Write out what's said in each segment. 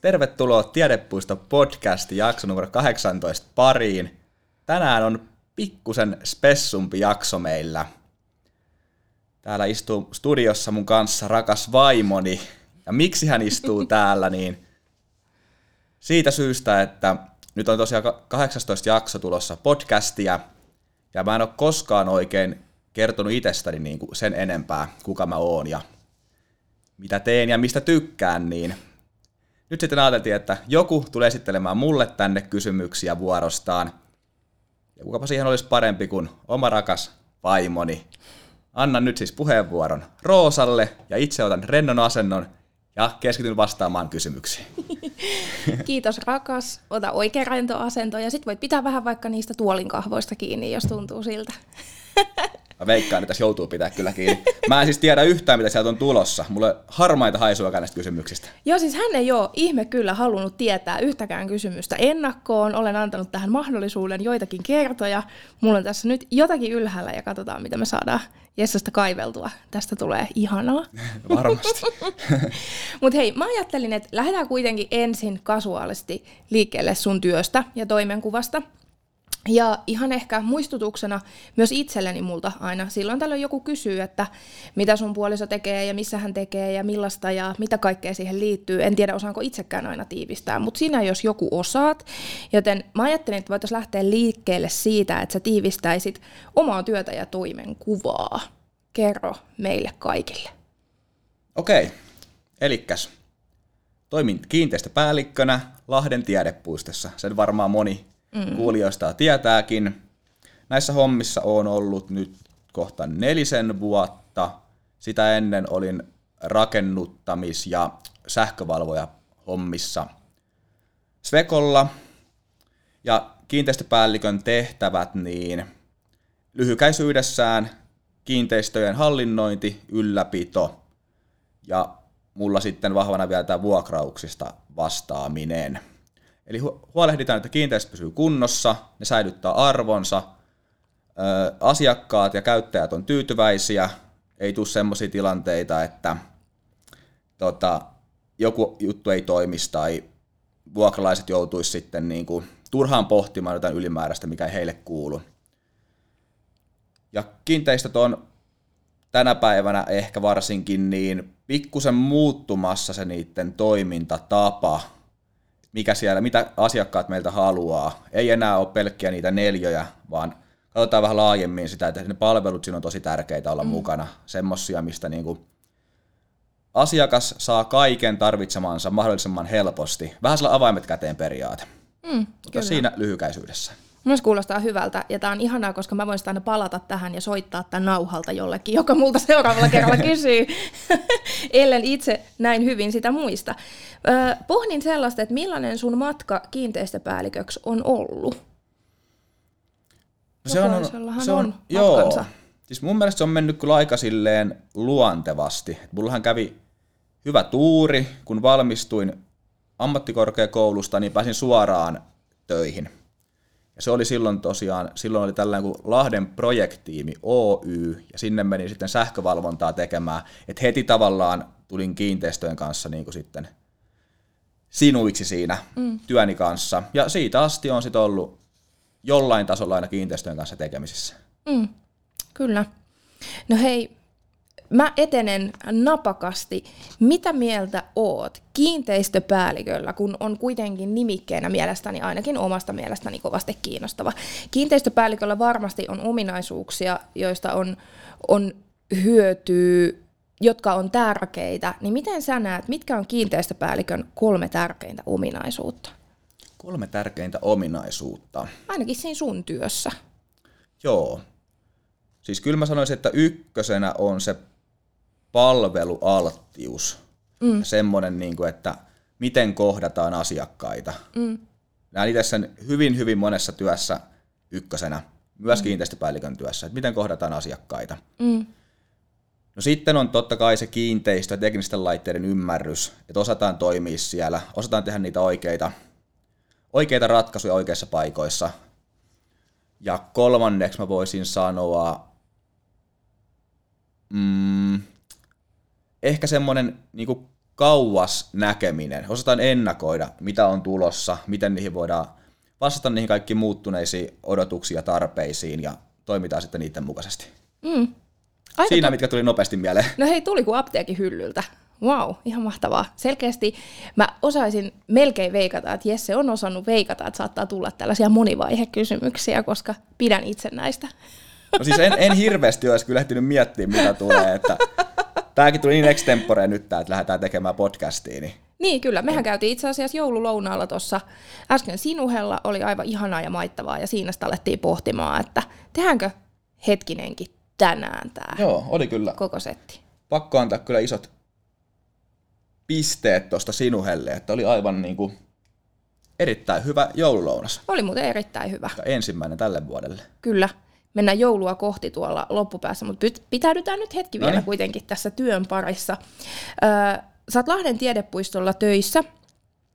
Tervetuloa Tiedepuisto podcast jakso numero 18 pariin. Tänään on pikkusen spessumpi jakso meillä. Täällä istuu studiossa mun kanssa rakas vaimoni. Ja miksi hän istuu täällä, niin siitä syystä, että nyt on tosiaan 18 jakso tulossa podcastia, ja mä en ole koskaan oikein kertonut itsestäni niin kuin sen enempää, kuka mä oon ja mitä teen ja mistä tykkään, niin nyt sitten ajateltiin, että joku tulee esittelemään mulle tänne kysymyksiä vuorostaan. Ja kukapa siihen olisi parempi kuin oma rakas vaimoni. Annan nyt siis puheenvuoron Roosalle ja itse otan rennon asennon ja keskityn vastaamaan kysymyksiin. Kiitos rakas. Ota oikea rento asento ja sit voit pitää vähän vaikka niistä tuolin kahvoista kiinni, jos tuntuu siltä. Mä veikkaan, että tässä joutuu pitää kyllä kiinni. Mä en siis tiedä yhtään, mitä sieltä on tulossa. Mulle harmaita haisua näistä kysymyksistä. Joo, siis hän ei ole ihme kyllä halunnut tietää yhtäkään kysymystä ennakkoon. Olen antanut tähän mahdollisuuden joitakin kertoja. Mulla on tässä nyt jotakin ylhäällä ja katsotaan, mitä me saadaan Jessasta kaiveltua. Tästä tulee ihanaa. Varmasti. Mutta hei, mä ajattelin, että lähdetään kuitenkin ensin kasuaalisti liikkeelle sun työstä ja toimenkuvasta – ja ihan ehkä muistutuksena myös itselleni multa aina, silloin tällöin joku kysyy, että mitä sun puoliso tekee ja missä hän tekee ja millaista ja mitä kaikkea siihen liittyy. En tiedä, osaanko itsekään aina tiivistää, mutta sinä jos joku osaat. Joten mä ajattelin, että voitaisiin lähteä liikkeelle siitä, että sä tiivistäisit omaa työtä ja toimenkuvaa. Kerro meille kaikille. Okei, elikkäs toimin kiinteistöpäällikkönä Lahden tiedepuistossa. Sen varmaan moni mm. kuulijoista tietääkin. Näissä hommissa on ollut nyt kohta nelisen vuotta. Sitä ennen olin rakennuttamis- ja sähkövalvoja hommissa Svekolla. Ja kiinteistöpäällikön tehtävät, niin lyhykäisyydessään kiinteistöjen hallinnointi, ylläpito ja mulla sitten vahvana vielä tämä vuokrauksista vastaaminen. Eli huolehditaan, että kiinteistö pysyy kunnossa, ne säilyttää arvonsa, asiakkaat ja käyttäjät on tyytyväisiä, ei tule sellaisia tilanteita, että tota, joku juttu ei toimisi tai vuokralaiset joutuisi sitten niin kuin turhaan pohtimaan jotain ylimääräistä, mikä ei heille kuulu. Ja kiinteistöt on tänä päivänä ehkä varsinkin niin pikkusen muuttumassa se niiden toimintatapa, mikä siellä, mitä asiakkaat meiltä haluaa. Ei enää ole pelkkiä niitä neljöjä, vaan katsotaan vähän laajemmin sitä, että ne palvelut siinä on tosi tärkeitä olla mm. mukana. Semmoisia, mistä niinku asiakas saa kaiken tarvitsemansa mahdollisimman helposti. Vähän sillä avaimet käteen periaate. Mm, Mutta kyllä. siinä lyhykäisyydessä. Myös kuulostaa hyvältä, ja tämä on ihanaa, koska mä voin aina palata tähän ja soittaa tämän nauhalta jollekin, joka multa seuraavalla kerralla kysyy, ellen itse näin hyvin sitä muista. Öö, pohdin sellaista, että millainen sun matka kiinteistöpäälliköksi on ollut? No se on, se on, on joo. Siis mun mielestä se on mennyt kyllä aika silleen luontevasti. Mullahan kävi hyvä tuuri, kun valmistuin ammattikorkeakoulusta, niin pääsin suoraan töihin. Ja se oli silloin tosiaan, silloin oli tällainen kuin Lahden projektiimi Oy, ja sinne meni sitten sähkövalvontaa tekemään, että heti tavallaan tulin kiinteistöjen kanssa niin kuin sitten sinuiksi siinä mm. työni kanssa. Ja siitä asti on sitten ollut jollain tasolla aina kiinteistöjen kanssa tekemisissä. Mm. Kyllä. No hei, mä etenen napakasti. Mitä mieltä oot kiinteistöpäälliköllä, kun on kuitenkin nimikkeenä mielestäni, ainakin omasta mielestäni kovasti kiinnostava. Kiinteistöpäälliköllä varmasti on ominaisuuksia, joista on, on hyötyä, jotka on tärkeitä. Niin miten sä näet, mitkä on kiinteistöpäällikön kolme tärkeintä ominaisuutta? Kolme tärkeintä ominaisuutta? Ainakin siinä sun työssä. Joo. Siis kyllä mä sanoisin, että ykkösenä on se palvelualttius. Mm. Semmoinen, niin kuin, että miten kohdataan asiakkaita. Mm. Näen itse sen hyvin, hyvin monessa työssä ykkösenä, myös mm. kiinteistöpäällikön työssä, että miten kohdataan asiakkaita. Mm. No sitten on totta kai se kiinteistö ja teknisten laitteiden ymmärrys, että osataan toimia siellä, osataan tehdä niitä oikeita, oikeita ratkaisuja oikeissa paikoissa. Ja kolmanneksi mä voisin sanoa, mm, ehkä semmoinen niin kauas näkeminen, osataan ennakoida, mitä on tulossa, miten niihin voidaan vastata niihin kaikkiin muuttuneisiin odotuksiin ja tarpeisiin ja toimitaan sitten niiden mukaisesti. Mm. Aika Siinä, to... mitkä tuli nopeasti mieleen. No hei, tuli kuin apteekin hyllyltä. Wow, ihan mahtavaa. Selkeästi mä osaisin melkein veikata, että Jesse on osannut veikata, että saattaa tulla tällaisia monivaihekysymyksiä, koska pidän itse näistä. No siis en, en hirveästi olisi kyllä ehtinyt miettiä, mitä tulee. Että tämäkin tuli niin extempore nyt, että lähdetään tekemään podcastia. Niin, niin kyllä. Mehän käytiin itse asiassa joululounaalla tuossa äsken Sinuhella. Oli aivan ihanaa ja maittavaa ja siinä sitä alettiin pohtimaan, että tehdäänkö hetkinenkin tänään tämä Joo, oli kyllä. koko setti. Pakko antaa kyllä isot pisteet tuosta Sinuhelle, että oli aivan niin kuin erittäin hyvä joululounas. Oli muuten erittäin hyvä. Ja ensimmäinen tälle vuodelle. Kyllä mennään joulua kohti tuolla loppupäässä, mutta pitäydytään nyt hetki vielä Noniin. kuitenkin tässä työn parissa. Öö, sä oot Lahden tiedepuistolla töissä,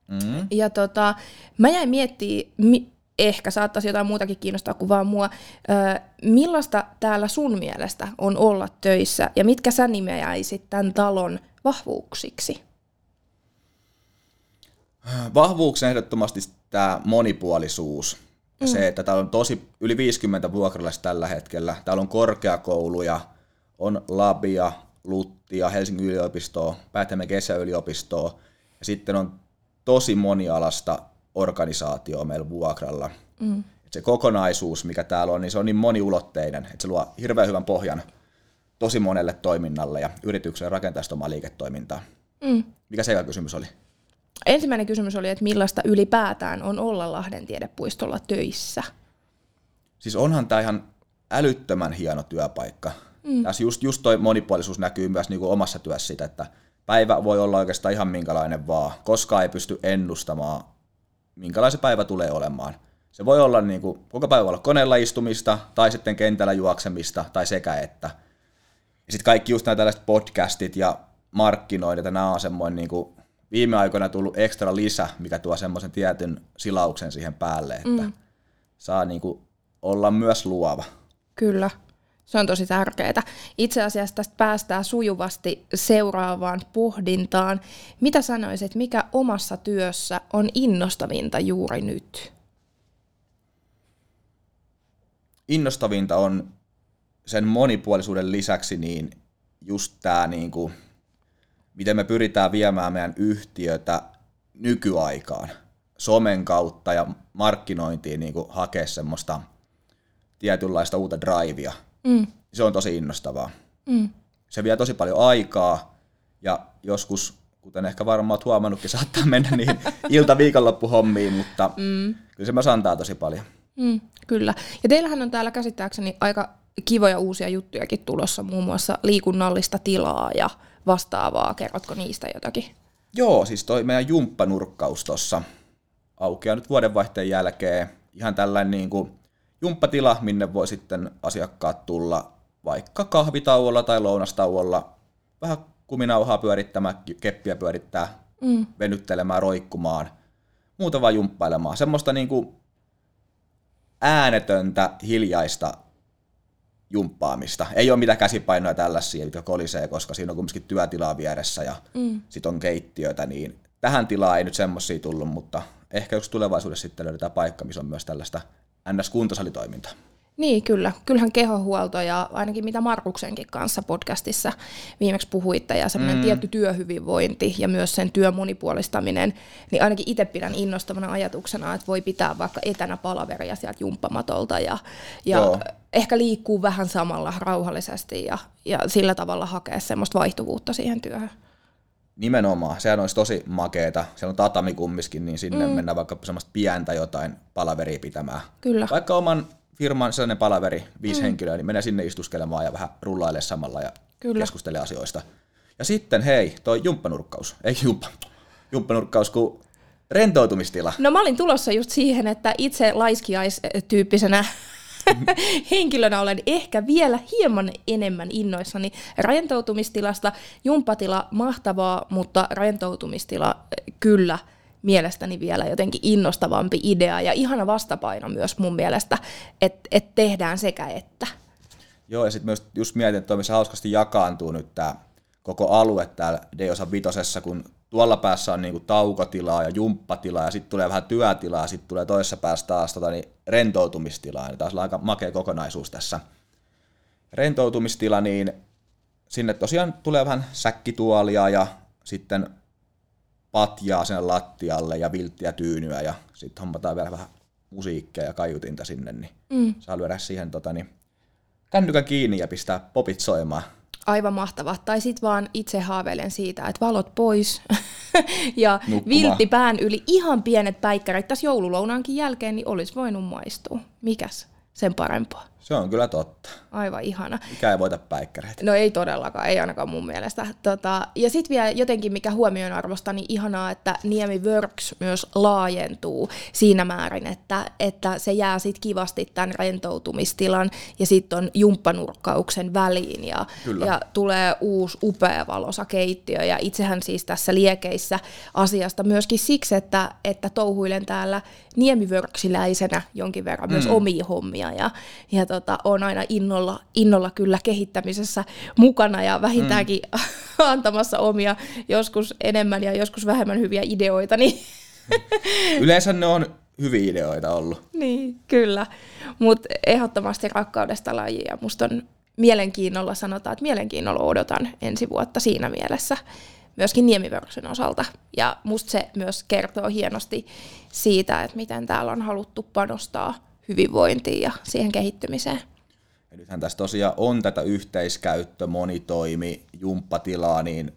mm. ja tota, mä jäin miettimään, mi- ehkä saattaisi jotain muutakin kiinnostaa kuin vaan mua, öö, millaista täällä sun mielestä on olla töissä, ja mitkä sä nimeäisit tämän talon vahvuuksiksi? Vahvuuksena ehdottomasti tämä monipuolisuus ja mm. se, että täällä on tosi yli 50 vuokralaista tällä hetkellä. Täällä on korkeakouluja, on labia, luttia, Helsingin yliopistoa, Päätämme kesäyliopistoa ja sitten on tosi monialasta organisaatioa meillä vuokralla. Mm. Et se kokonaisuus, mikä täällä on, niin se on niin moniulotteinen, että se luo hirveän hyvän pohjan tosi monelle toiminnalle ja yritykselle rakentaa sitä omaa liiketoimintaa. Mm. Mikä se kysymys oli? Ensimmäinen kysymys oli, että millaista ylipäätään on olla Lahden tiedepuistolla töissä? Siis onhan tämä ihan älyttömän hieno työpaikka. Mm. Tässä just, just toi monipuolisuus näkyy myös niin kuin omassa työssä sitä, että päivä voi olla oikeastaan ihan minkälainen vaan. Koskaan ei pysty ennustamaan, minkälainen päivä tulee olemaan. Se voi olla niin kuin, koko päivä olla koneella istumista, tai sitten kentällä juoksemista, tai sekä että. Ja sitten kaikki just nämä tällaiset podcastit ja markkinoida, nämä on semmoinen niin kuin viime aikoina tullut ekstra lisä, mikä tuo semmoisen tietyn silauksen siihen päälle, että mm. saa niinku olla myös luova. Kyllä. Se on tosi tärkeää. Itse asiassa tästä päästään sujuvasti seuraavaan pohdintaan. Mitä sanoisit, mikä omassa työssä on innostavinta juuri nyt? Innostavinta on sen monipuolisuuden lisäksi niin just tämä niinku miten me pyritään viemään meidän yhtiötä nykyaikaan somen kautta ja markkinointiin niin kuin hakea semmoista tietynlaista uutta drivea. Mm. Se on tosi innostavaa. Mm. Se vie tosi paljon aikaa ja joskus, kuten ehkä varmaan olet huomannutkin, saattaa mennä niin ilta-viikonloppuhommiin, mutta mm. kyllä se myös antaa tosi paljon. Mm, kyllä. Ja teillähän on täällä käsittääkseni aika kivoja uusia juttujakin tulossa, muun muassa liikunnallista tilaa ja vastaavaa. Kerrotko niistä jotakin? Joo, siis toi meidän jumppanurkkaus tuossa aukeaa nyt vuodenvaihteen jälkeen. Ihan tällainen niin kuin jumppatila, minne voi sitten asiakkaat tulla vaikka kahvitauolla tai lounastauolla vähän kuminauhaa pyörittämään, keppiä pyörittää, mm. venyttelemään, roikkumaan, muuta vaan jumppailemaan. Semmoista niin kuin äänetöntä, hiljaista jumppaamista. Ei ole mitään käsipainoja tällaisia, jotka kolisee, koska siinä on kumminkin työtilaa vieressä ja mm. sitten on keittiötä, niin tähän tilaan ei nyt semmoisia tullut, mutta ehkä jos tulevaisuudessa sitten löydetään paikka, missä on myös tällaista NS-kuntosalitoimintaa. Niin, kyllä. Kyllähän kehohuolto ja ainakin mitä Markuksenkin kanssa podcastissa viimeksi puhuitte ja semmoinen mm. tietty työhyvinvointi ja myös sen työn monipuolistaminen, niin ainakin itse pidän innostavana ajatuksena, että voi pitää vaikka etänä palaveria sieltä jumppamatolta ja, ja ehkä liikkuu vähän samalla rauhallisesti ja, ja sillä tavalla hakea semmoista vaihtuvuutta siihen työhön. Nimenomaan, sehän olisi tosi makeeta. Siellä on tatami kumminkin, niin sinne mm. mennään vaikka semmoista pientä jotain palaveria pitämään. Kyllä. Vaikka oman firman sellainen palaveri, viisi mm. henkilöä, niin menee sinne istuskelemaan ja vähän rullailee samalla ja Kyllä. keskustelee asioista. Ja sitten hei, toi jumppanurkkaus, ei jumppa, jumppanurkkaus, kun rentoutumistila. No mä olin tulossa just siihen, että itse laiskiais-tyyppisenä henkilönä olen ehkä vielä hieman enemmän innoissani rentoutumistilasta. Jumpatila mahtavaa, mutta rentoutumistila kyllä – mielestäni vielä jotenkin innostavampi idea ja ihana vastapaino myös mun mielestä, että et tehdään sekä että. Joo, ja sitten myös just mietin, että missä hauskasti jakaantuu nyt tämä koko alue täällä Deosa Vitosessa, kun tuolla päässä on niinku taukotilaa ja jumppatilaa ja sitten tulee vähän työtilaa, sitten tulee toisessa päässä taas tota, niin rentoutumistilaa, niin taas on aika makea kokonaisuus tässä. Rentoutumistila, niin sinne tosiaan tulee vähän säkkituolia ja sitten patjaa sen lattialle ja vilttiä tyynyä ja sitten hommataan vielä vähän musiikkia ja kaiutinta sinne, niin mm. saa lyödä siihen tota, niin, kännykän kiinni ja pistää popit soimaan. Aivan mahtavaa. Tai sitten vaan itse haaveilen siitä, että valot pois ja Nukkumaan. viltti pään yli ihan pienet päikkärit tässä joululounaankin jälkeen, niin olisi voinut maistua. Mikäs sen parempaa? Se on kyllä totta. Aivan ihana. Mikä ei voita päikkäreitä. No ei todellakaan, ei ainakaan mun mielestä. Tota, ja sitten vielä jotenkin, mikä huomioon arvosta, niin ihanaa, että Niemi Works myös laajentuu siinä määrin, että, että se jää sitten kivasti tämän rentoutumistilan ja sitten on jumppanurkkauksen väliin ja, Kyllä. ja tulee uusi upea valosa keittiö. Ja itsehän siis tässä liekeissä asiasta myöskin siksi, että, että touhuilen täällä niemivörksiläisenä jonkin verran myös omia hommia ja, ja tota, on aina innolla, innolla kyllä kehittämisessä mukana ja vähintäänkin mm. antamassa omia joskus enemmän ja joskus vähemmän hyviä ideoita. Niin, Yleensä ne on hyviä ideoita ollut. niin kyllä, mutta ehdottomasti rakkaudesta lajia. Musta on mielenkiinnolla, sanotaan, että mielenkiinnolla odotan ensi vuotta siinä mielessä myöskin Niemivörksen osalta. Ja musta se myös kertoo hienosti siitä, että miten täällä on haluttu panostaa hyvinvointiin ja siihen kehittymiseen. Ja nythän tässä tosiaan on tätä yhteiskäyttö, monitoimi, jumppatilaa, niin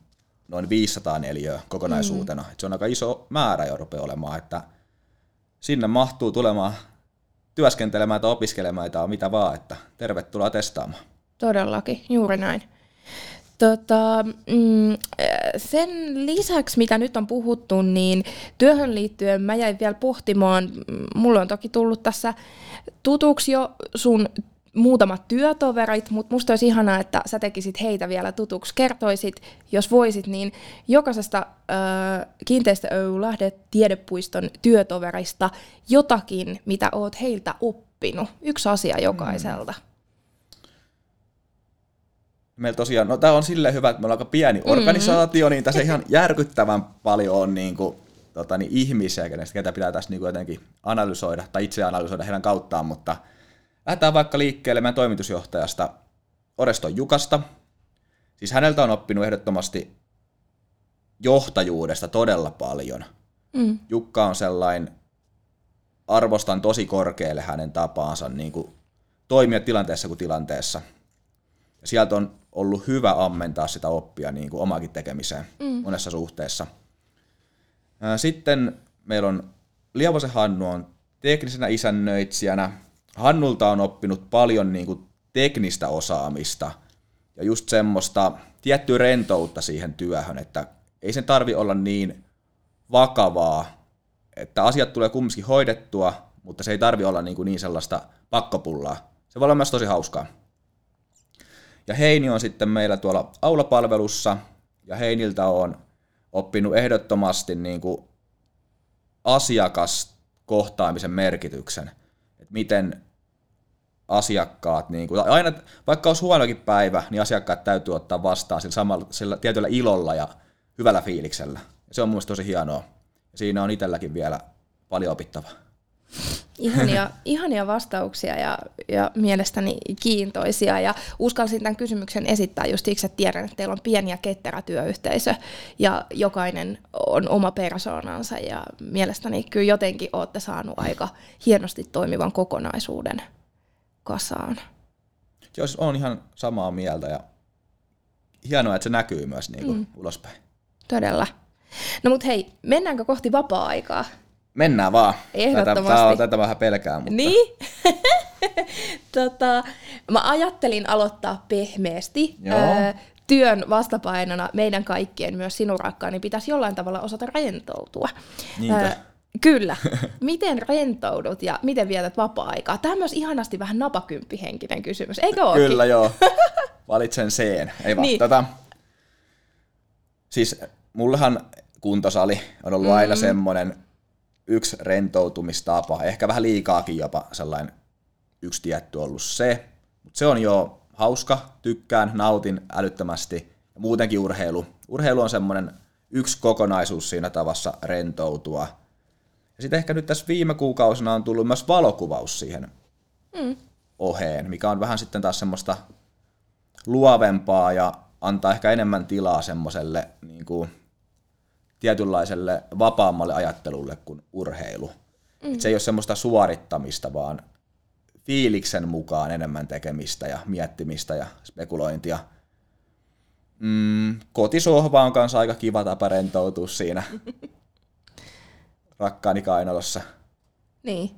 noin 500 neliöä kokonaisuutena. Mm. Et se on aika iso määrä jo rupeaa olemaan, että sinne mahtuu tulemaan työskentelemään tai opiskelemaan tai mitä vaan, että tervetuloa testaamaan. Todellakin, juuri näin. Tota, mm, sen lisäksi, mitä nyt on puhuttu, niin työhön liittyen mä jäin vielä pohtimaan, mm, mulla on toki tullut tässä tutuksi jo sun muutamat työtoverit, mutta musta olisi ihanaa, että sä tekisit heitä vielä tutuksi. Kertoisit, jos voisit, niin jokaisesta äh, Kiinteistö Oy Lahden tiedepuiston työtoverista jotakin, mitä oot heiltä oppinut. Yksi asia jokaiselta. Mm. Meillä tosiaan, no tämä on silleen hyvä, että meillä on aika pieni organisaatio, niin tässä ihan järkyttävän paljon on niin kuin, tota, niin ihmisiä, kenestä, ketä pitää tässä niin kuin jotenkin analysoida, tai itse analysoida heidän kauttaan, mutta lähdetään vaikka liikkeelle meidän toimitusjohtajasta Oreston Jukasta. Siis häneltä on oppinut ehdottomasti johtajuudesta todella paljon. Mm. Jukka on sellainen, arvostan tosi korkealle hänen tapaansa niin kuin toimia tilanteessa kuin tilanteessa. Sieltä on ollut hyvä ammentaa sitä oppia niin kuin omakin tekemiseen mm. monessa suhteessa. Sitten meillä on Liavosen Hannu on teknisenä isännöitsijänä. Hannulta on oppinut paljon niin kuin teknistä osaamista ja just semmoista tiettyä rentoutta siihen työhön, että ei sen tarvi olla niin vakavaa, että asiat tulee kumminkin hoidettua, mutta se ei tarvi olla niin, kuin niin sellaista pakkopullaa. Se voi olla myös tosi hauskaa. Ja Heini on sitten meillä tuolla aulapalvelussa, ja Heiniltä on oppinut ehdottomasti niin kuin asiakaskohtaamisen merkityksen. Että miten asiakkaat, niin kuin, aina, vaikka olisi huonokin päivä, niin asiakkaat täytyy ottaa vastaan sillä, samalla, sillä tietyllä ilolla ja hyvällä fiiliksellä. Se on mun tosi hienoa. Siinä on itselläkin vielä paljon opittavaa. Ihania, ihania vastauksia ja, ja mielestäni kiintoisia. Ja uskalsin tämän kysymyksen esittää just siksi, että tiedän, että teillä on pieni ja ketterä työyhteisö ja jokainen on oma persoonansa ja mielestäni kyllä jotenkin olette saanut aika hienosti toimivan kokonaisuuden kasaan. Jos on ihan samaa mieltä ja hienoa, että se näkyy myös niin kuin mm. ulospäin. Todella. No mut hei, mennäänkö kohti vapaa-aikaa? Mennään vaan. Ehdottomasti. Tätä, tätä, tätä vähän pelkään, mutta... Niin? tota, mä ajattelin aloittaa pehmeästi. Joo. Öö, työn vastapainona meidän kaikkien, myös sinun rakkaani, pitäisi jollain tavalla osata rentoutua. Niinkö? Öö, kyllä. Miten rentoudut ja miten vietät vapaa-aikaa? Tämä on myös ihanasti vähän napakymppihenkinen kysymys, eikö ookin? Kyllä joo. Valitsen sen. Ei vaan. Niin. Niin. Tota, siis mullehan kuntosali on ollut mm. aina semmoinen yksi rentoutumistapa, ehkä vähän liikaakin jopa sellainen yksi tietty ollut se, mutta se on jo hauska, tykkään, nautin älyttömästi Ja muutenkin urheilu. Urheilu on semmoinen yksi kokonaisuus siinä tavassa rentoutua. Ja sitten ehkä nyt tässä viime kuukausina on tullut myös valokuvaus siihen mm. oheen, mikä on vähän sitten taas semmoista luovempaa ja antaa ehkä enemmän tilaa semmoiselle niin kuin, tietynlaiselle vapaammalle ajattelulle kuin urheilu. Mm. Et se ei ole semmoista suorittamista, vaan fiiliksen mukaan enemmän tekemistä ja miettimistä ja spekulointia. Mm, kotisohva on kanssa aika kiva tapa rentoutua siinä rakkaani kainalossa. Niin.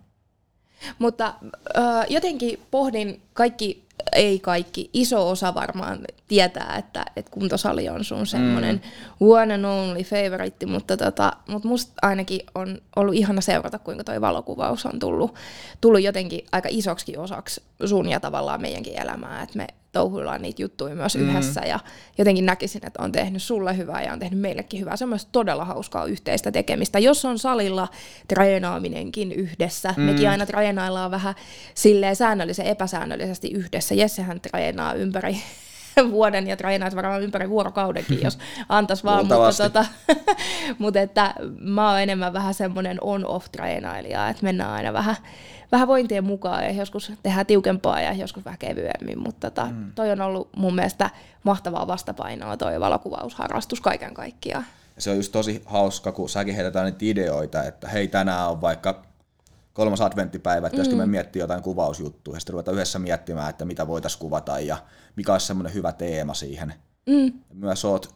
Mutta äh, jotenkin pohdin kaikki ei kaikki, iso osa varmaan tietää, että, että kuntosali on sun semmoinen mm. one and only favorite, mutta, tota, mutta musta ainakin on ollut ihana seurata, kuinka toi valokuvaus on tullut, tullut jotenkin aika isoksi osaksi sun ja tavallaan meidänkin elämää, että me touhuillaan niitä juttuja myös mm. yhdessä ja jotenkin näkisin, että on tehnyt sulle hyvää ja on tehnyt meillekin hyvää. Se on myös todella hauskaa yhteistä tekemistä. Jos on salilla treenaaminenkin yhdessä, mm. mekin aina treenaillaan vähän silleen säännöllisen epäsäännöllisesti yhdessä. Jessehän treenaa ympäri vuoden ja treenaisi varmaan ympäri vuorokaudenkin, jos antaisi vaan. mutta, tota, mutta että mä oon enemmän vähän semmoinen on-off-treenailija, että mennään aina vähän vähän vointien mukaan ja joskus tehdään tiukempaa ja joskus vähän kevyemmin, mutta tota, mm. toi on ollut mun mielestä mahtavaa vastapainoa toi valokuvausharrastus kaiken kaikkiaan. Ja se on just tosi hauska, kun säkin heitetään niitä ideoita, että hei tänään on vaikka kolmas adventtipäivä, että mm. me miettii jotain kuvausjuttuja, ja sitten ruvetaan yhdessä miettimään, että mitä voitaisiin kuvata ja mikä olisi semmoinen hyvä teema siihen. Mm. Myös oot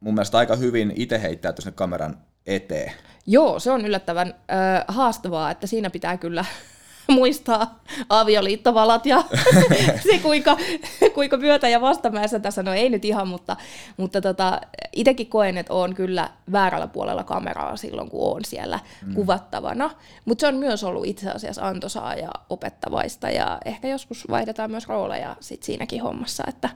mun mielestä aika hyvin itse heittäytynyt sinne kameran eteen. Joo, se on yllättävän äh, haastavaa, että siinä pitää kyllä muistaa avioliittovalat ja se kuinka, kuinka myötä ja vastamäessä tässä, no ei nyt ihan, mutta, mutta tota, itsekin koen, että on kyllä väärällä puolella kameraa silloin, kun on siellä mm. kuvattavana, mutta se on myös ollut itse asiassa antoisaa ja opettavaista ja ehkä joskus vaihdetaan myös rooleja sit siinäkin hommassa, että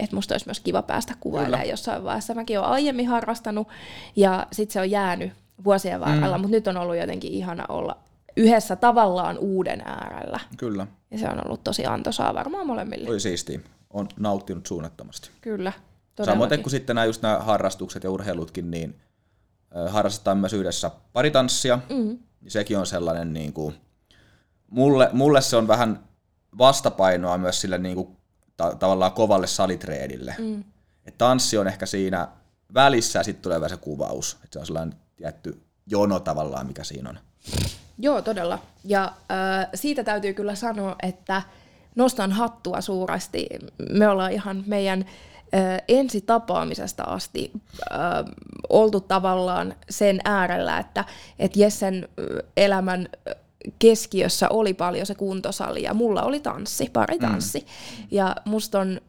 että musta olisi myös kiva päästä kuvailemaan jossain vaiheessa. Mäkin olen aiemmin harrastanut ja sitten se on jäänyt vuosien varrella, mm. mutta nyt on ollut jotenkin ihana olla yhdessä tavallaan uuden äärellä. Kyllä. Ja se on ollut tosi antoisaa varmaan molemmille. Oli siistiä. On nauttinut suunnattomasti. Kyllä. Samoin kuin sitten nämä just nämä harrastukset ja urheilutkin, niin harrastetaan myös yhdessä paritanssia. Mm. Sekin on sellainen, niin kuin, mulle, mulle se on vähän vastapainoa myös sille niin kuin, ta- tavallaan kovalle salitreenille. Mm. Et tanssi on ehkä siinä välissä ja sitten tulee se kuvaus. Et se on sellainen tietty jono tavallaan, mikä siinä on. Joo, todella. Ja äh, siitä täytyy kyllä sanoa, että nostan hattua suuresti. Me ollaan ihan meidän äh, ensitapaamisesta asti äh, oltu tavallaan sen äärellä, että et Jessen elämän keskiössä oli paljon se kuntosali ja mulla oli tanssi, pari tanssi. Mm. Ja musta on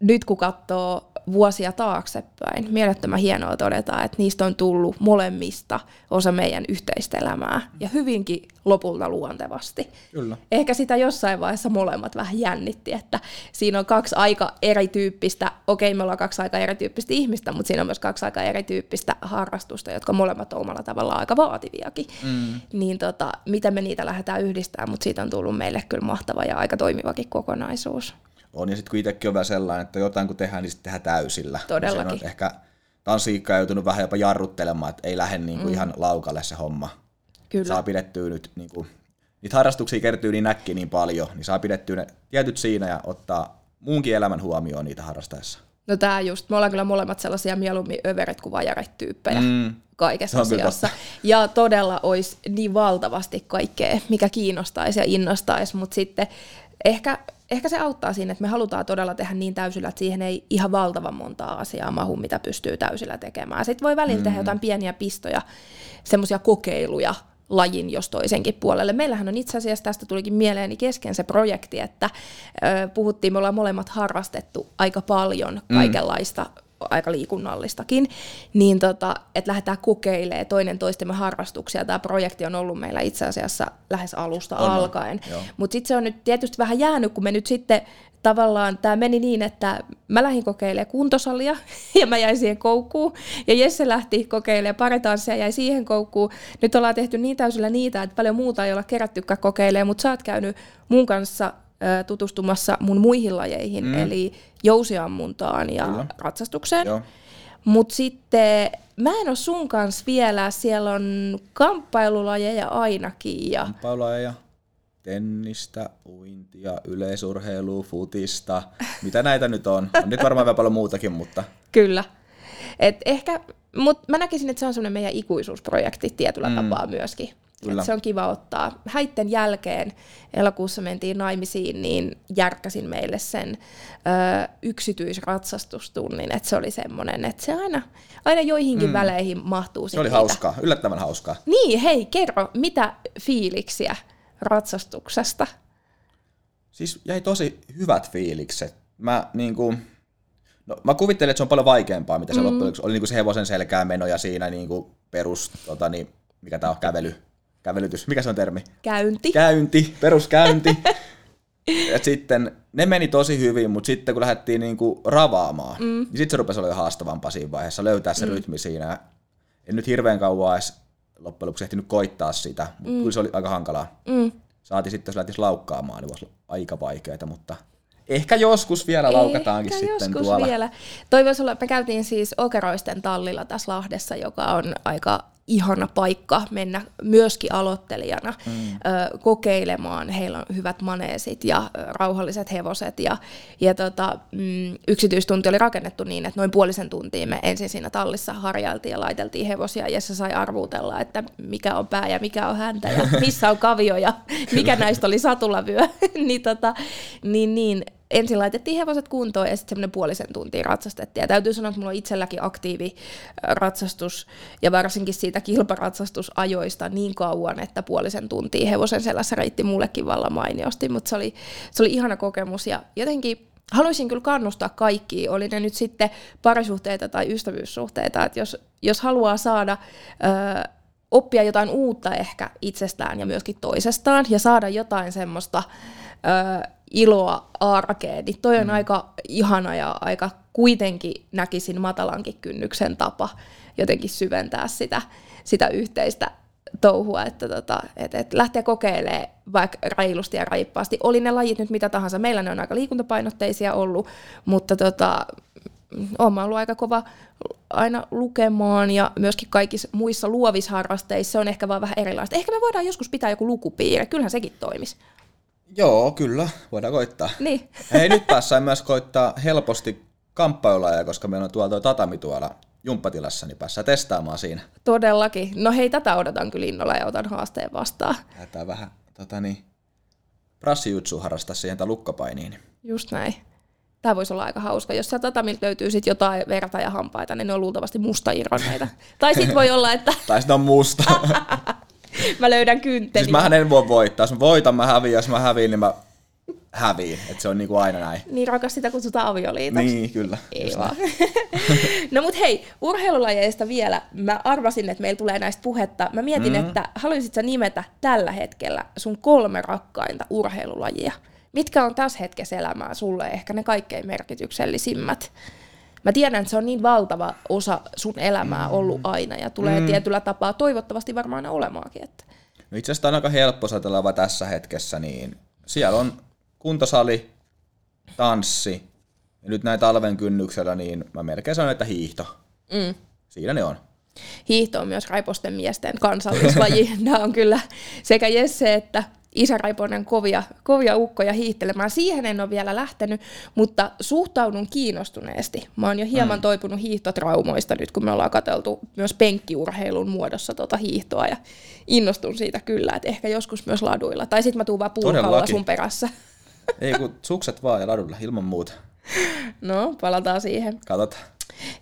nyt kun katsoo vuosia taaksepäin. Mielettömän hienoa todeta, että niistä on tullut molemmista osa meidän yhteistä elämää ja hyvinkin lopulta luontevasti. Kyllä. Ehkä sitä jossain vaiheessa molemmat vähän jännitti, että siinä on kaksi aika erityyppistä, okei me ollaan kaksi aika erityyppistä ihmistä, mutta siinä on myös kaksi aika erityyppistä harrastusta, jotka molemmat on omalla tavalla aika vaativiakin. Mm. Niin tota, miten me niitä lähdetään yhdistämään, mutta siitä on tullut meille kyllä mahtava ja aika toimivakin kokonaisuus on. Ja sitten kun itsekin on vähän sellainen, että jotain kun tehdään, niin sitten tehdään täysillä. Todellakin. Niin on ehkä tanssiikka joutunut vähän jopa jarruttelemaan, että ei lähde niin kuin mm. ihan laukalle se homma. Kyllä. Saa pidettyä nyt, niin kuin, niitä harrastuksia kertyy niin näkki niin paljon, niin saa pidettyä ne tietyt siinä ja ottaa muunkin elämän huomioon niitä harrastaessa. No tää just, me ollaan kyllä molemmat sellaisia mieluummin överet kuin vajaret-tyyppejä mm. kaikessa asiassa. Ja todella olisi niin valtavasti kaikkea, mikä kiinnostaisi ja innostaisi, mutta sitten ehkä ehkä se auttaa siinä, että me halutaan todella tehdä niin täysillä, että siihen ei ihan valtavan montaa asiaa mahu, mitä pystyy täysillä tekemään. Sitten voi välillä mm. tehdä jotain pieniä pistoja, semmoisia kokeiluja lajin jos toisenkin puolelle. Meillähän on itse asiassa, tästä tulikin mieleeni kesken se projekti, että ö, puhuttiin, me ollaan molemmat harrastettu aika paljon mm. kaikenlaista mm aika liikunnallistakin, niin tota, että lähdetään kokeilemaan toinen toistemme harrastuksia. Tämä projekti on ollut meillä itse asiassa lähes alusta on, alkaen. Mutta sitten se on nyt tietysti vähän jäänyt, kun me nyt sitten tavallaan tämä meni niin, että mä lähdin kokeilemaan kuntosalia ja mä jäin siihen koukkuun. Ja Jesse lähti kokeilemaan paritanssia ja jäi siihen koukkuun. Nyt ollaan tehty niin täysillä niitä, että paljon muuta ei olla kerättykään kokeilemaan, mutta sä oot käynyt mun kanssa tutustumassa mun muihin lajeihin, mm. eli jousiammuntaan ja Kyllä. ratsastukseen. Joo. Mutta sitten mä en ole sun kanssa vielä, siellä on kamppailulajeja ainakin. Ja, Kamppailulajeja, tennistä, uintia, yleisurheilua, futista. Mitä näitä nyt on? On nyt varmaan vielä paljon muutakin, mutta kyllä. Et ehkä, mut mä näkisin, että se on semmoinen meidän ikuisuusprojekti tietyllä mm. tapaa myöskin. Kyllä. Et se on kiva ottaa. Häitten jälkeen elokuussa mentiin naimisiin, niin järkkäsin meille sen ö, yksityisratsastustunnin, että se oli semmoinen, että se aina, aina joihinkin mm. väleihin mahtuu se oli niitä. hauskaa, yllättävän hauskaa. Niin, hei, kerro, mitä fiiliksiä ratsastuksesta? Siis jäi tosi hyvät fiilikset. Mä niinku, no, mä kuvittelin, että se on paljon vaikeampaa, mitä se mm. loppujen oli niinku se hevosen selkään meno ja siinä niinku perus, tota, niin, mikä tää on, kävely, kävelytys, mikä se on termi? Käynti. Käynti, peruskäynti. ja sitten ne meni tosi hyvin, mutta sitten kun lähdettiin niinku ravaamaan, mm. niin sitten se rupesi olla jo haastavampaa siinä vaiheessa, löytää se mm. rytmi siinä. En nyt hirveän kauan edes loppujen lopuksi ehtinyt koittaa sitä, mutta mm. kyllä se oli aika hankalaa. Mm. Saati sitten, jos lähtisi laukkaamaan, niin voisi olla aika vaikeaa, mutta ehkä joskus vielä laukataankin Ehkä sitten joskus tuolla. vielä. Toi voisi olla, me käytiin siis Okeroisten tallilla tässä Lahdessa, joka on aika ihana paikka mennä myöskin aloittelijana mm. ö, kokeilemaan. Heillä on hyvät maneesit ja ö, rauhalliset hevoset. Ja, ja tota, mm, yksityistunti oli rakennettu niin, että noin puolisen tuntia me ensin siinä tallissa harjailtiin ja laiteltiin hevosia ja se sai arvuutella, että mikä on pää ja mikä on häntä ja missä on kavio ja mikä näistä oli satulavyö. niin, tota, niin, niin ensin laitettiin hevoset kuntoon ja sitten semmoinen puolisen tuntia ratsastettiin. Ja täytyy sanoa, että mulla on itselläkin aktiivi ratsastus ja varsinkin siitä kilparatsastusajoista niin kauan, että puolisen tuntia hevosen selässä reitti mullekin vallan mainiosti, mutta se oli, se oli ihana kokemus ja jotenkin haluaisin kyllä kannustaa kaikkia, oli ne nyt sitten parisuhteita tai ystävyyssuhteita, että jos, jos haluaa saada ö, oppia jotain uutta ehkä itsestään ja myöskin toisestaan ja saada jotain semmoista ö, iloa arkeen, niin toi on mm. aika ihana ja aika kuitenkin näkisin matalankin kynnyksen tapa jotenkin syventää sitä, sitä yhteistä touhua, että tota, et, et lähteä kokeilemaan vaikka reilusti ja raippaasti. Oli ne lajit nyt mitä tahansa. Meillä ne on aika liikuntapainotteisia ollut, mutta tota, olen ollut aika kova aina lukemaan ja myöskin kaikissa muissa luovisharrasteissa se on ehkä vaan vähän erilaista. Ehkä me voidaan joskus pitää joku lukupiiri, kyllähän sekin toimisi. Joo, kyllä, voidaan koittaa. Niin. Hei, nyt sain myös koittaa helposti kamppailulajeja, koska meillä on tuolla toi tatami tuolla jumppatilassa, niin päässään testaamaan siinä. Todellakin. No hei, tätä odotan kyllä innolla ja otan haasteen vastaan. Lähdetään vähän tota niin, prassijutsu harrastaa siihen tai lukkapainiin. Just näin. Tämä voisi olla aika hauska. Jos sieltä tatamilta löytyy sit jotain verta ja hampaita, niin ne on luultavasti musta irronneita. tai sitten voi olla, että Tai sitten on musta. mä löydän kynttelin. siis mähän en voi voittaa. Jos mä voitan, mä häviin. Jos mä häviin, niin mä häviin. Et se on niinku aina näin. Niin rakas sitä kutsutaan avioliitoksi. Niin, kyllä. Ei vaan. no mut hei, urheilulajeista vielä. Mä arvasin, että meillä tulee näistä puhetta. Mä mietin, Mm. mm. että haluaisit sä nimetä tällä hetkellä sun kolme rakkainta urheilulajia? Mitkä on tässä hetkessä elämää sulle ehkä ne kaikkein merkityksellisimmät? Mä tiedän, että se on niin valtava osa sun elämää ollut aina ja tulee mm. tietyllä tapaa toivottavasti varmaan aina olemaankin. Että. No itse asiassa on aika helppo vaan tässä hetkessä, niin siellä on kuntosali, tanssi, ja nyt näin talven kynnyksellä, niin mä melkein sanon, että hiihto. Mm. Siinä ne on. Hiihto on myös Raiposten miesten kansallislaji. Nämä on kyllä sekä Jesse että Isä Raiponen kovia, kovia ukkoja hiihtelemään. Siihen en ole vielä lähtenyt, mutta suhtaudun kiinnostuneesti. Mä oon jo hieman mm. toipunut hiihtotraumoista nyt, kun me ollaan katseltu myös penkkiurheilun muodossa tota hiihtoa ja innostun siitä kyllä, että ehkä joskus myös laduilla. Tai sitten mä tuun vaan puuhalla sun perässä. Ei kun sukset vaan ja ladulla, ilman muuta. No, palataan siihen. Katsotaan.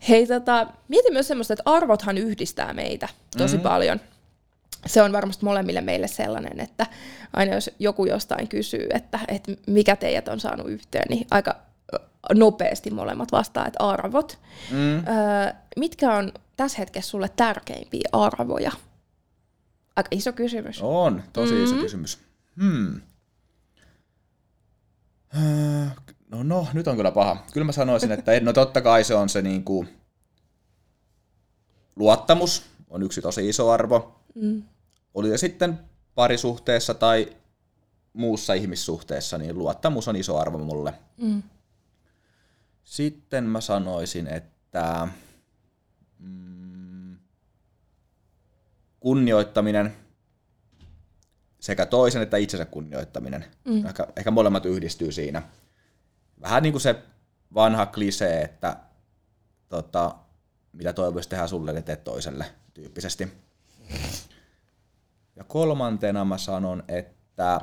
Hei, tota, mieti myös semmoista, että arvothan yhdistää meitä tosi mm. paljon. Se on varmasti molemmille meille sellainen, että aina jos joku jostain kysyy, että, että mikä teidät on saanut yhteen, niin aika nopeasti molemmat vastaa, että arvot. Mm. Öö, mitkä on tässä hetkessä sulle tärkeimpiä arvoja? Aika iso kysymys. On, tosi iso kysymys. Hmm. No, no, nyt on kyllä paha. Kyllä mä sanoisin, että no totta kai se on se niinku, luottamus on yksi tosi iso arvo. Mm. Oli se sitten parisuhteessa tai muussa ihmissuhteessa, niin luottamus on iso arvo mulle. Mm. Sitten mä sanoisin, että mm, kunnioittaminen sekä toisen että itsensä kunnioittaminen. Mm. Ehkä, ehkä molemmat yhdistyy siinä. Vähän niin kuin se vanha klisee, että tota, mitä toivoisi tehdä sulle, niin teet toiselle tyyppisesti. Ja kolmantena mä sanon, että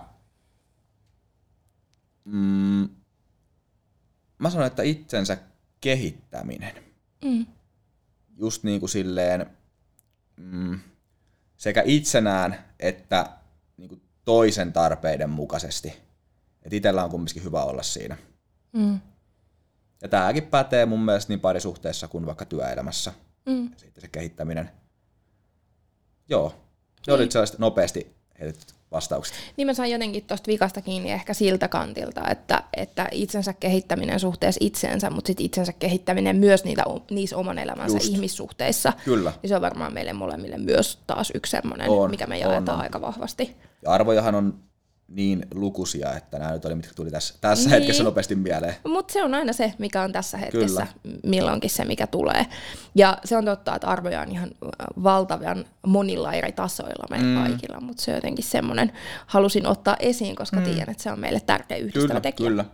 mm, mä sanon, että itsensä kehittäminen. Mm. Just niin kuin silleen mm, sekä itsenään että niin kuin toisen tarpeiden mukaisesti. Että itsellä on kumminkin hyvä olla siinä. Mm. Ja tämäkin pätee mun mielestä niin parisuhteessa kuin vaikka työelämässä. Mm. Ja sitten se kehittäminen. Joo, ne niin. oli sellaiset nopeasti heitetty vastaukset. Niin mä sain jotenkin tuosta vikasta kiinni ehkä siltä kantilta, että, että itsensä kehittäminen suhteessa itseensä, mutta sitten itsensä kehittäminen myös niitä, niissä oman elämänsä Just. ihmissuhteissa. Kyllä. Niin se on varmaan meille molemmille myös taas yksi semmoinen, mikä me jaetaan on, on. aika vahvasti. Ja arvojahan on niin lukuisia, että nämä nyt oli, mitkä tuli tässä, tässä niin. hetkessä nopeasti mieleen. Mutta se on aina se, mikä on tässä hetkessä, Kyllä. milloinkin se, mikä tulee. Ja se on totta, että arvoja on ihan valtavan monilla eri tasoilla meillä mm. kaikilla, mutta se on jotenkin semmoinen, halusin ottaa esiin, koska mm. tiedän, että se on meille tärkeä yhdistävä kyllä, tekijä. Kyllä.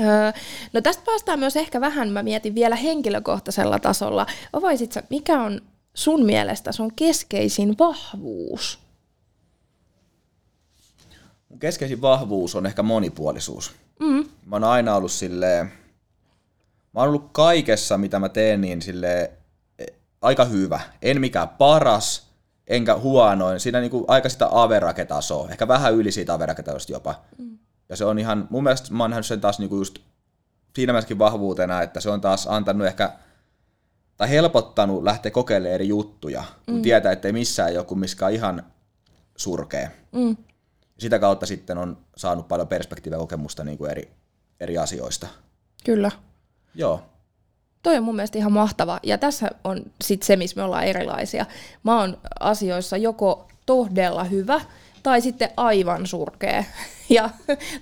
Öö, no tästä päästään myös ehkä vähän, mä mietin vielä henkilökohtaisella tasolla. Avaisitko, mikä on sun mielestä sun keskeisin vahvuus? Mun keskeisin vahvuus on ehkä monipuolisuus. Mm. Mä oon aina ollut silleen, mä oon ollut kaikessa, mitä mä teen, niin sille aika hyvä. En mikään paras, enkä huonoin. Siinä niinku aika sitä averaketasoa, ehkä vähän yli siitä averaketasosta jopa. Mm. Ja se on ihan, mun mielestä mä oon nähnyt sen taas niinku just siinä mielessäkin vahvuutena, että se on taas antanut ehkä, tai helpottanut lähteä kokeilemaan eri juttuja, kun mm. tietää, että ei missään joku miskä ihan surkea. Mm sitä kautta sitten on saanut paljon perspektiiviä kokemusta niin kuin eri, eri asioista. Kyllä. Joo. Toi on mun mielestä ihan mahtava. Ja tässä on sitten se, missä me ollaan erilaisia. Mä oon asioissa joko todella hyvä tai sitten aivan surkea. Ja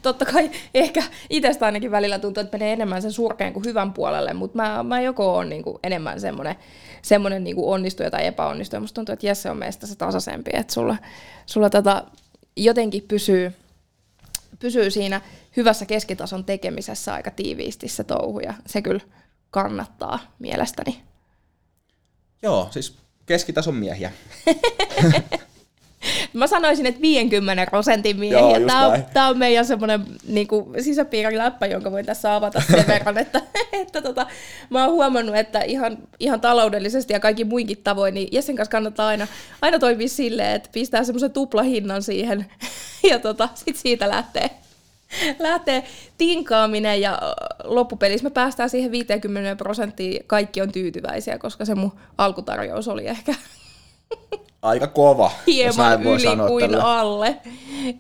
totta kai ehkä itsestä ainakin välillä tuntuu, että menee enemmän sen surkeen kuin hyvän puolelle, mutta mä, mä joko on niinku enemmän semmoinen semmoinen niinku onnistuja tai epäonnistuja. Musta tuntuu, että Jesse on meistä se tasaisempi, että sulla, sulla tota, jotenkin pysyy, pysyy siinä hyvässä keskitason tekemisessä aika tiiviisti se touhu, ja se kyllä kannattaa mielestäni. Joo, siis keskitason miehiä. Mä sanoisin, että 50 prosentin miehiä. Joo, tämä, on, tämä on meidän semmoinen niin sisäpiiriläppä, jonka voin tässä avata sen verran, että, että tota, mä oon huomannut, että ihan, ihan taloudellisesti ja kaikki muinkin tavoin, niin Jessen kanssa kannattaa aina, aina toimia silleen, että pistää semmoisen tuplahinnan siihen ja tota, sit siitä lähtee lähtee tinkaaminen ja loppupelissä me päästään siihen 50 prosenttiin, kaikki on tyytyväisiä, koska se mun alkutarjous oli ehkä aika kova, Hieman voi yli sanoa kuin tällä. alle.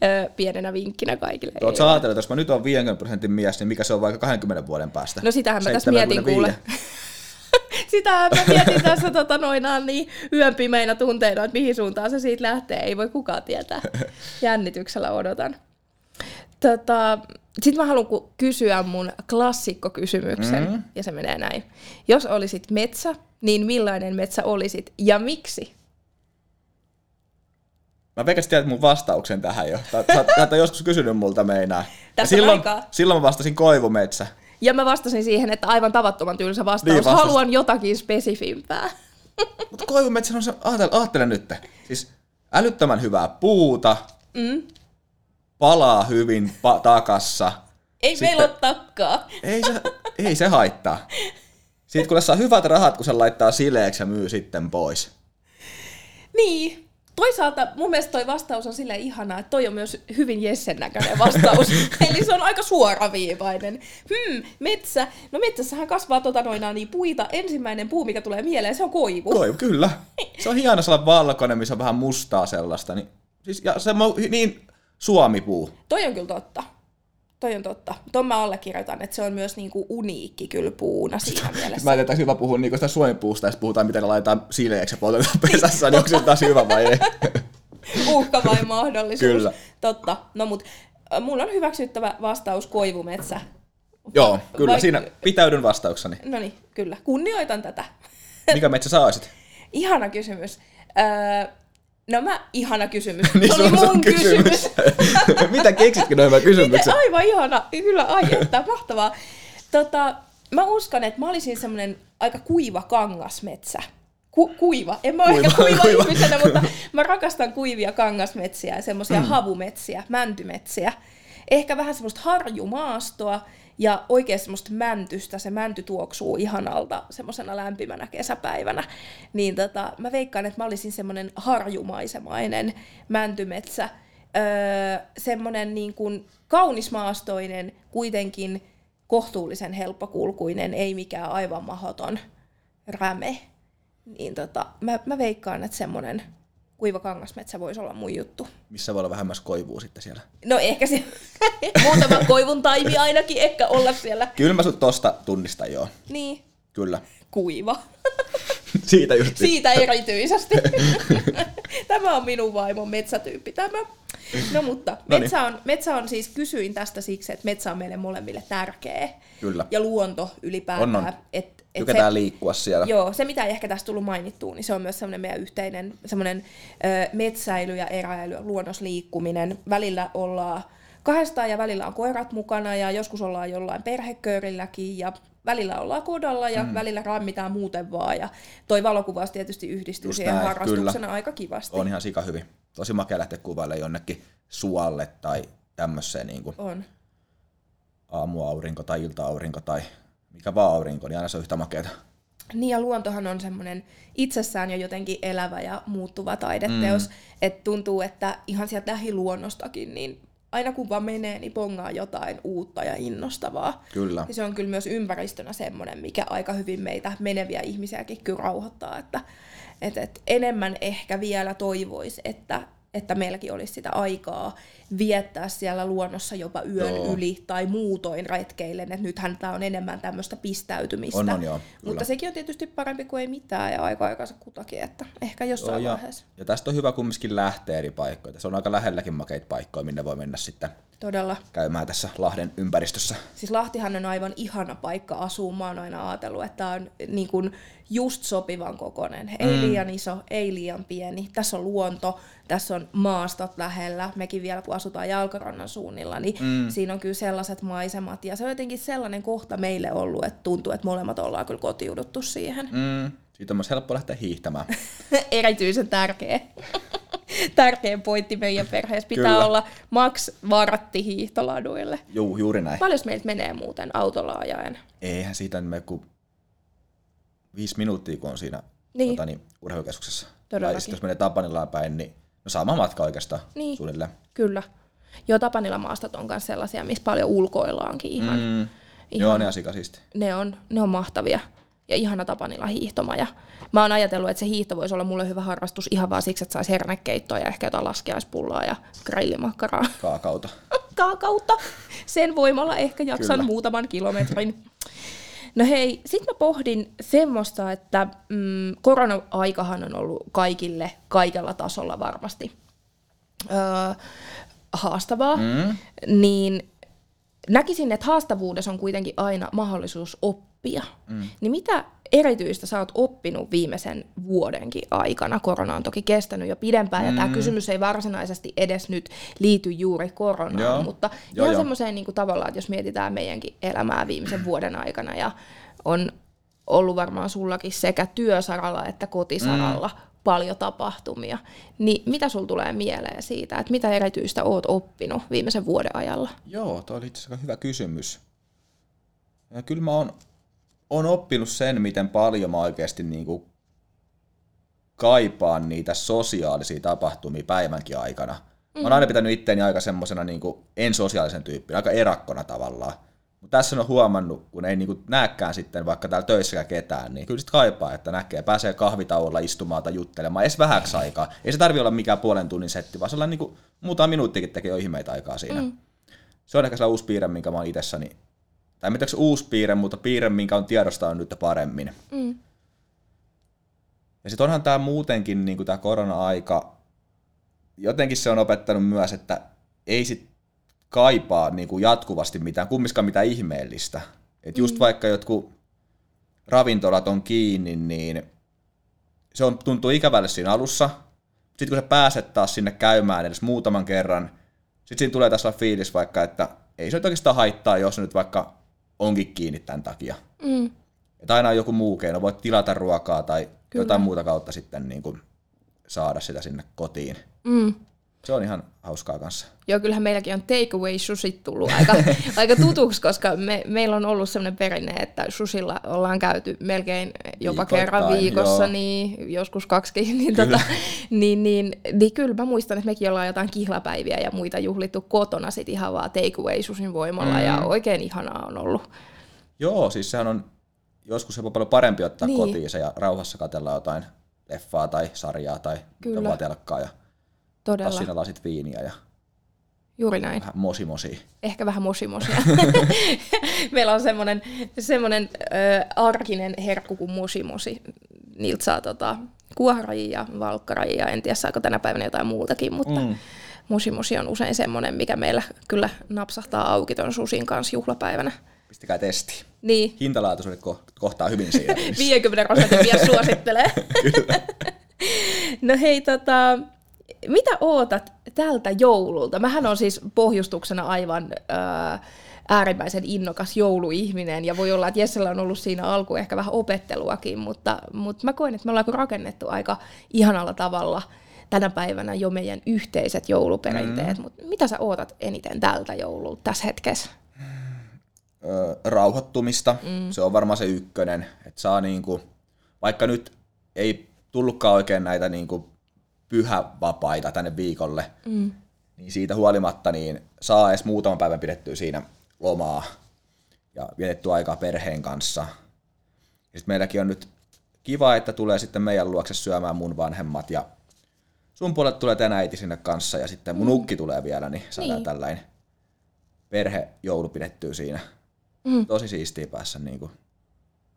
Öö, pienenä vinkkinä kaikille. Oletko ajatellut, että jos mä nyt on 50 prosentin mies, niin mikä se on vaikka 20 vuoden päästä? No sitähän mä tässä mietin kuule. Sitähän mä mietin tässä tota, noinaan niin yön pimeinä tunteina, että mihin suuntaan se siitä lähtee. Ei voi kukaan tietää. Jännityksellä odotan. Tota, Sitten mä haluan kysyä mun klassikkokysymyksen, mm-hmm. ja se menee näin. Jos olisit metsä, niin millainen metsä olisit ja miksi? Mä veikkasin tiedät mun vastauksen tähän jo. Sä oot joskus kysynyt multa meinaa. Tässä silloin, silloin mä vastasin koivumetsä. Ja mä vastasin siihen, että aivan tavattoman tylsä vastaus. Niin, vastas... Haluan jotakin spesifimpää. Mutta koivumetsä on se, ajattele, ajattele nyt. Siis älyttömän hyvää puuta, mm. palaa hyvin pa- takassa. Ei Sitten, meillä ole takkaa. Ei se, ei se haittaa. Sitten kun saa hyvät rahat, kun se laittaa sileeksi ja myy sitten pois. Niin, Toisaalta mun mielestä toi vastaus on sille ihanaa, että toi on myös hyvin Jessen näköinen vastaus. Eli se on aika suoraviivainen. Hmm, metsä. No metsässähän kasvaa tota noina niin puita. Ensimmäinen puu, mikä tulee mieleen, se on koivu. Koivu, kyllä. Se on hieno sellainen valkoinen, missä on vähän mustaa sellaista. Niin, siis, ja se on niin suomipuu. Toi on kyllä totta. Toi on totta. Tuon mä allekirjoitan, että se on myös niinku uniikki kyllä puuna siinä mielessä. Mä en tiedä, hyvä puhua niinku sitä suomipuusta, jos puhutaan, miten ne laitetaan sileeksi ja poltetaan pesässä, niin onko se taas hyvä vai ei? Uhka vai mahdollisuus. Kyllä. Totta. No mut Mulla on hyväksyttävä vastaus koivumetsä. Joo, kyllä, Vaik- siinä pitäydyn vastaukseni. No niin, kyllä. Kunnioitan tätä. Mikä metsä sä olisit? Ihana kysymys. Öö, no mä, ihana kysymys. Niin Se oli mun kysymys. Mitä keksitkö noin kysymyksen? Miten, aivan ihana. Kyllä, ai että, mahtavaa. Tota, mä uskon, että mä olisin semmoinen aika kuiva kangasmetsä. Ku, kuiva. En mä ole Kuiva, ehkä kuiva, kuiva. ihmisenä, mutta mä rakastan kuivia kangasmetsiä ja semmoisia mm. havumetsiä, mäntymetsiä. Ehkä vähän semmoista harjumaastoa ja oikein semmoista mäntystä. Se mänty tuoksuu ihanalta semmoisena lämpimänä kesäpäivänä. Niin tota, mä veikkaan, että mä olisin semmoinen harjumaisemainen mäntymetsä. Öö, semmoinen niin kuin kaunismaastoinen, kuitenkin kohtuullisen helppokulkuinen, ei mikään aivan mahoton räme. Niin tota, mä, mä veikkaan, että semmoinen kuiva kangasmetsä voisi olla mun juttu. Missä voi olla vähän myös koivua sitten siellä? No ehkä se muutama koivun taimi ainakin ehkä olla siellä. Kyllä mä sut tosta tunnistan joo. Niin, Kyllä. kuiva. Siitä just. Siitä erityisesti. tämä on minun vaimon metsätyyppi tämä. No mutta Noniin. metsä on, metsä on siis, kysyin tästä siksi, että metsä on meille molemmille tärkeä. Kyllä. Ja luonto ylipäätään. On, on. Et Tykätään se, liikkua siellä. Joo, se mitä ei ehkä tässä tullut mainittua, niin se on myös semmoinen meidän yhteinen semmoinen ö, metsäily ja eräily, luonnosliikkuminen. Välillä ollaan kahdestaan ja välillä on koirat mukana ja joskus ollaan jollain perheköörilläkin ja välillä ollaan kodalla ja mm. välillä rammitaan muuten vaan. Ja toi valokuvaus tietysti yhdistyy Just siihen näin, harrastuksena kyllä. aika kivasti. On ihan sika hyvin. Tosi makea lähteä kuvailemaan jonnekin suolle tai tämmöiseen niin kuin On. aamuaurinko tai ilta-aurinko tai mikä vaan aurinko, niin aina se on yhtä makeata. Niin ja luontohan on semmoinen itsessään jo jotenkin elävä ja muuttuva taideteos, mm. että tuntuu, että ihan sieltä lähiluonnostakin, niin aina kun vaan menee, niin pongaa jotain uutta ja innostavaa. Kyllä. Ja se on kyllä myös ympäristönä semmoinen, mikä aika hyvin meitä meneviä ihmisiäkin kyllä rauhoittaa, että et, et enemmän ehkä vielä toivoisi, että, että meilläkin olisi sitä aikaa viettää siellä luonnossa jopa yön Joo. joo. yli tai muutoin retkeillen, että nythän tämä on enemmän tämmöistä pistäytymistä. On, on, joo, kyllä. Mutta sekin on tietysti parempi kuin ei mitään ja aika aikansa kutakin, että ehkä jossain ja, vaiheessa. ja tästä on hyvä kumminkin lähteä eri paikkoja. Se on aika lähelläkin makeita paikkoja, minne voi mennä sitten Todella. käymään tässä Lahden ympäristössä. Siis Lahtihan on aivan ihana paikka asua. Mä oon aina ajatellut, että tämä on niin kuin just sopivan kokoinen. Ei liian iso, ei liian pieni. Tässä on luonto, tässä on maastot lähellä. Mekin vielä kun asutaan jalkarannan suunnilla, niin mm. siinä on kyllä sellaiset maisemat. Ja se on jotenkin sellainen kohta meille ollut, että tuntuu, että molemmat ollaan kyllä kotiuduttu siihen. Mm. Siitä on myös helppo lähteä hiihtämään. Erityisen tärkeä. Tärkeä pointti meidän perheessä. Pitää Kyllä. olla maks vartti hiihtoladuille. Juu, juuri näin. Paljon meiltä menee muuten autolla ajaen? Eihän siitä mene kuin viisi minuuttia, kun on siinä Niin. tota, niin, urheilukeskuksessa. Todellakin. Tai sitten jos menee Tapanilaan päin, niin no sama matka oikeastaan Niin. suunnilleen. Kyllä. Joo, Tapanilla maastot on myös sellaisia, missä paljon ulkoillaankin ihan. Mm. Ihan- Joo, ne on. Ne, on, ne on mahtavia. Ja ihana Tapanilla hiihtoma. Ja mä oon ajatellut, että se hiihto voisi olla mulle hyvä harrastus ihan vaan siksi, että saisi hernekeittoa ja ehkä jotain laskeaispulloa ja grillimakkaraa. Kaakauta. Kaakautta. Sen voimalla ehkä jaksan. Kyllä. muutaman kilometrin. No hei, sit mä pohdin semmoista, että mm, korona-aikahan on ollut kaikille kaikella tasolla varmasti öö, haastavaa, mm. niin näkisin, että haastavuudessa on kuitenkin aina mahdollisuus oppia. Mm. Niin mitä erityistä sä oot oppinut viimeisen vuodenkin aikana? Korona on toki kestänyt jo pidempään, mm. ja tämä kysymys ei varsinaisesti edes nyt liity juuri koronaan, Joo. mutta Joo, ihan semmoiseen niin tavallaan, että jos mietitään meidänkin elämää viimeisen vuoden aikana, ja on ollut varmaan sullakin sekä työsaralla että kotisaralla mm. paljon tapahtumia, niin mitä sul tulee mieleen siitä, että mitä erityistä oot oppinut viimeisen vuoden ajalla? Joo, toi oli itse asiassa hyvä kysymys. Ja kyllä mä oon, oon oppinut sen, miten paljon mä oikeasti niinku kaipaan niitä sosiaalisia tapahtumia päivänkin aikana. Mä oon aina pitänyt itteeni aika semmosena niinku en-sosiaalisen tyyppin, aika erakkona tavallaan. Mutta tässä on huomannut, kun ei niinku näekään sitten vaikka täällä töissäkään ketään, niin kyllä sit kaipaa, että näkee, pääsee kahvitauolla istumaan tai juttelemaan, edes vähäksi aikaa. Ei se tarvi olla mikään puolen tunnin setti, vaan sellainen niinku, muutama minuuttikin tekee jo ihmeitä aikaa siinä. Mm. Se on ehkä sellainen uusi piirre, minkä mä oon itsessäni, tai mitä se uusi piirre, mutta piirre, minkä on tiedostanut nyt paremmin. Mm. Ja sitten onhan tämä muutenkin, niin tämä korona-aika, jotenkin se on opettanut myös, että ei sit kaipaa niin kuin jatkuvasti mitään, kummiskaan mitään ihmeellistä. Et just mm. vaikka jotkut ravintolat on kiinni, niin se on, tuntuu ikävälle siinä alussa. Sitten kun sä pääset taas sinne käymään edes muutaman kerran, sitten siinä tulee tässä fiilis vaikka, että ei se nyt oikeastaan haittaa, jos nyt vaikka onkin kiinni tämän takia. Mm. Että aina on joku muu keino, voit tilata ruokaa tai Kyllä. jotain muuta kautta sitten niin kuin saada sitä sinne kotiin. Mm. Se on ihan hauskaa kanssa. Joo, kyllähän meilläkin on takeaway susit tullut aika, aika tutuksi, koska me, meillä on ollut sellainen perinne, että susilla ollaan käyty melkein jopa Viikoittain, kerran viikossa, joo. niin joskus kaksikin. Niin, tota, niin, niin, niin kyllä mä muistan, että mekin ollaan jotain kihlapäiviä ja muita juhlittu kotona sit ihan vaan takeaway susin voimalla mm. ja oikein ihanaa on ollut. Joo, siis sehän on joskus jopa paljon parempi ottaa niin. kotiin se ja rauhassa katella jotain leffaa tai sarjaa tai Kyllä. telkkaa ja Todella. siinä lasit viiniä ja Juuri näin. Vähän mosimosi. Ehkä vähän mosimosia. Meillä on semmoinen, semmoinen arkinen herkku kuin mosimosi. Niiltä saa tota, kuohrajia ja valkkarajia. En tiedä saako tänä päivänä jotain muutakin, mutta mm. mosimosi on usein semmoinen, mikä meillä kyllä napsahtaa auki ton susin kanssa juhlapäivänä. Pistäkää testi. Niin. Hintalaatuisuudet kohtaa hyvin siinä. 50 prosenttia vielä suosittelee. Kyllä. no hei, tota, mitä ootat tältä joululta? Mähän on siis pohjustuksena aivan ää, äärimmäisen innokas jouluihminen, ja voi olla, että Jessellä on ollut siinä alku ehkä vähän opetteluakin, mutta, mutta mä koen, että me ollaan rakennettu aika ihanalla tavalla tänä päivänä jo meidän yhteiset jouluperinteet, mm. mutta mitä sä ootat eniten tältä joululta tässä hetkessä? rauhoittumista, mm. se on varmaan se ykkönen, että saa niinku, vaikka nyt ei tullutkaan oikein näitä niinku pyhävapaita tänne viikolle, mm. niin siitä huolimatta niin saa edes muutaman päivän pidettyä siinä lomaa ja vietettyä aikaa perheen kanssa. sitten meilläkin on nyt kiva, että tulee sitten meidän luokse syömään mun vanhemmat ja sun puolelle tulee tänä äiti sinne kanssa ja sitten mun mm. ukki tulee vielä, niin saadaan niin. tällainen perhejoulu pidettyä siinä. Mm. Tosi siistiä päässä niin kuin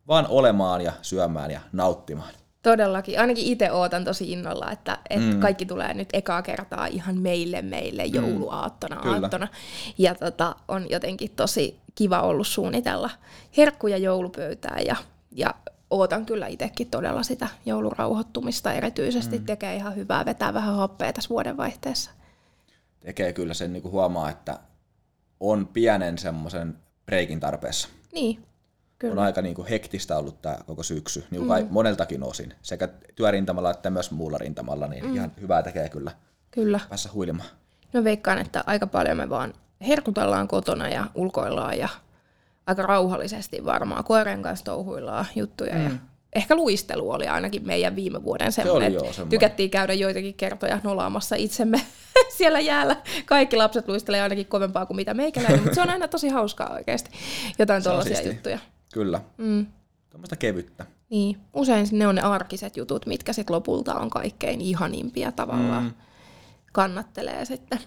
vaan olemaan ja syömään ja nauttimaan. Todellakin. Ainakin itse ootan tosi innolla, että, että mm. kaikki tulee nyt ekaa kertaa ihan meille, meille mm. jouluaattona mm. aattona. Ja tota, on jotenkin tosi kiva ollut suunnitella herkkuja joulupöytää ja, ja ootan kyllä itsekin todella sitä joulurauhoittumista erityisesti. Mm. Tekee ihan hyvää vetää vähän happea tässä vuodenvaihteessa. Tekee kyllä sen, niin kuin huomaa, että on pienen semmoisen breikin tarpeessa. Niin, Kyllä. On aika niin kuin hektistä ollut tämä koko syksy, niin mm. moneltakin osin, sekä työrintamalla että myös muulla rintamalla, niin mm. ihan hyvää tekee kyllä, kyllä. päässä huilimaan. No veikkaan, että aika paljon me vaan herkutellaan kotona ja ulkoillaan ja aika rauhallisesti varmaan koirien kanssa touhuillaan juttuja mm. ja ehkä luistelu oli ainakin meidän viime vuoden semmoinen. Se semmoinen. Tykättiin käydä joitakin kertoja nolaamassa itsemme siellä jäällä. Kaikki lapset luistelee ainakin kovempaa kuin mitä meikäläinen, mutta se on aina tosi hauskaa oikeasti. Jotain tuollaisia juttuja. Kyllä. Mm. Tuommoista kevyttä. Niin, usein ne on ne arkiset jutut, mitkä sitten lopulta on kaikkein ihanimpia tavallaan. Mm. Kannattelee sitten.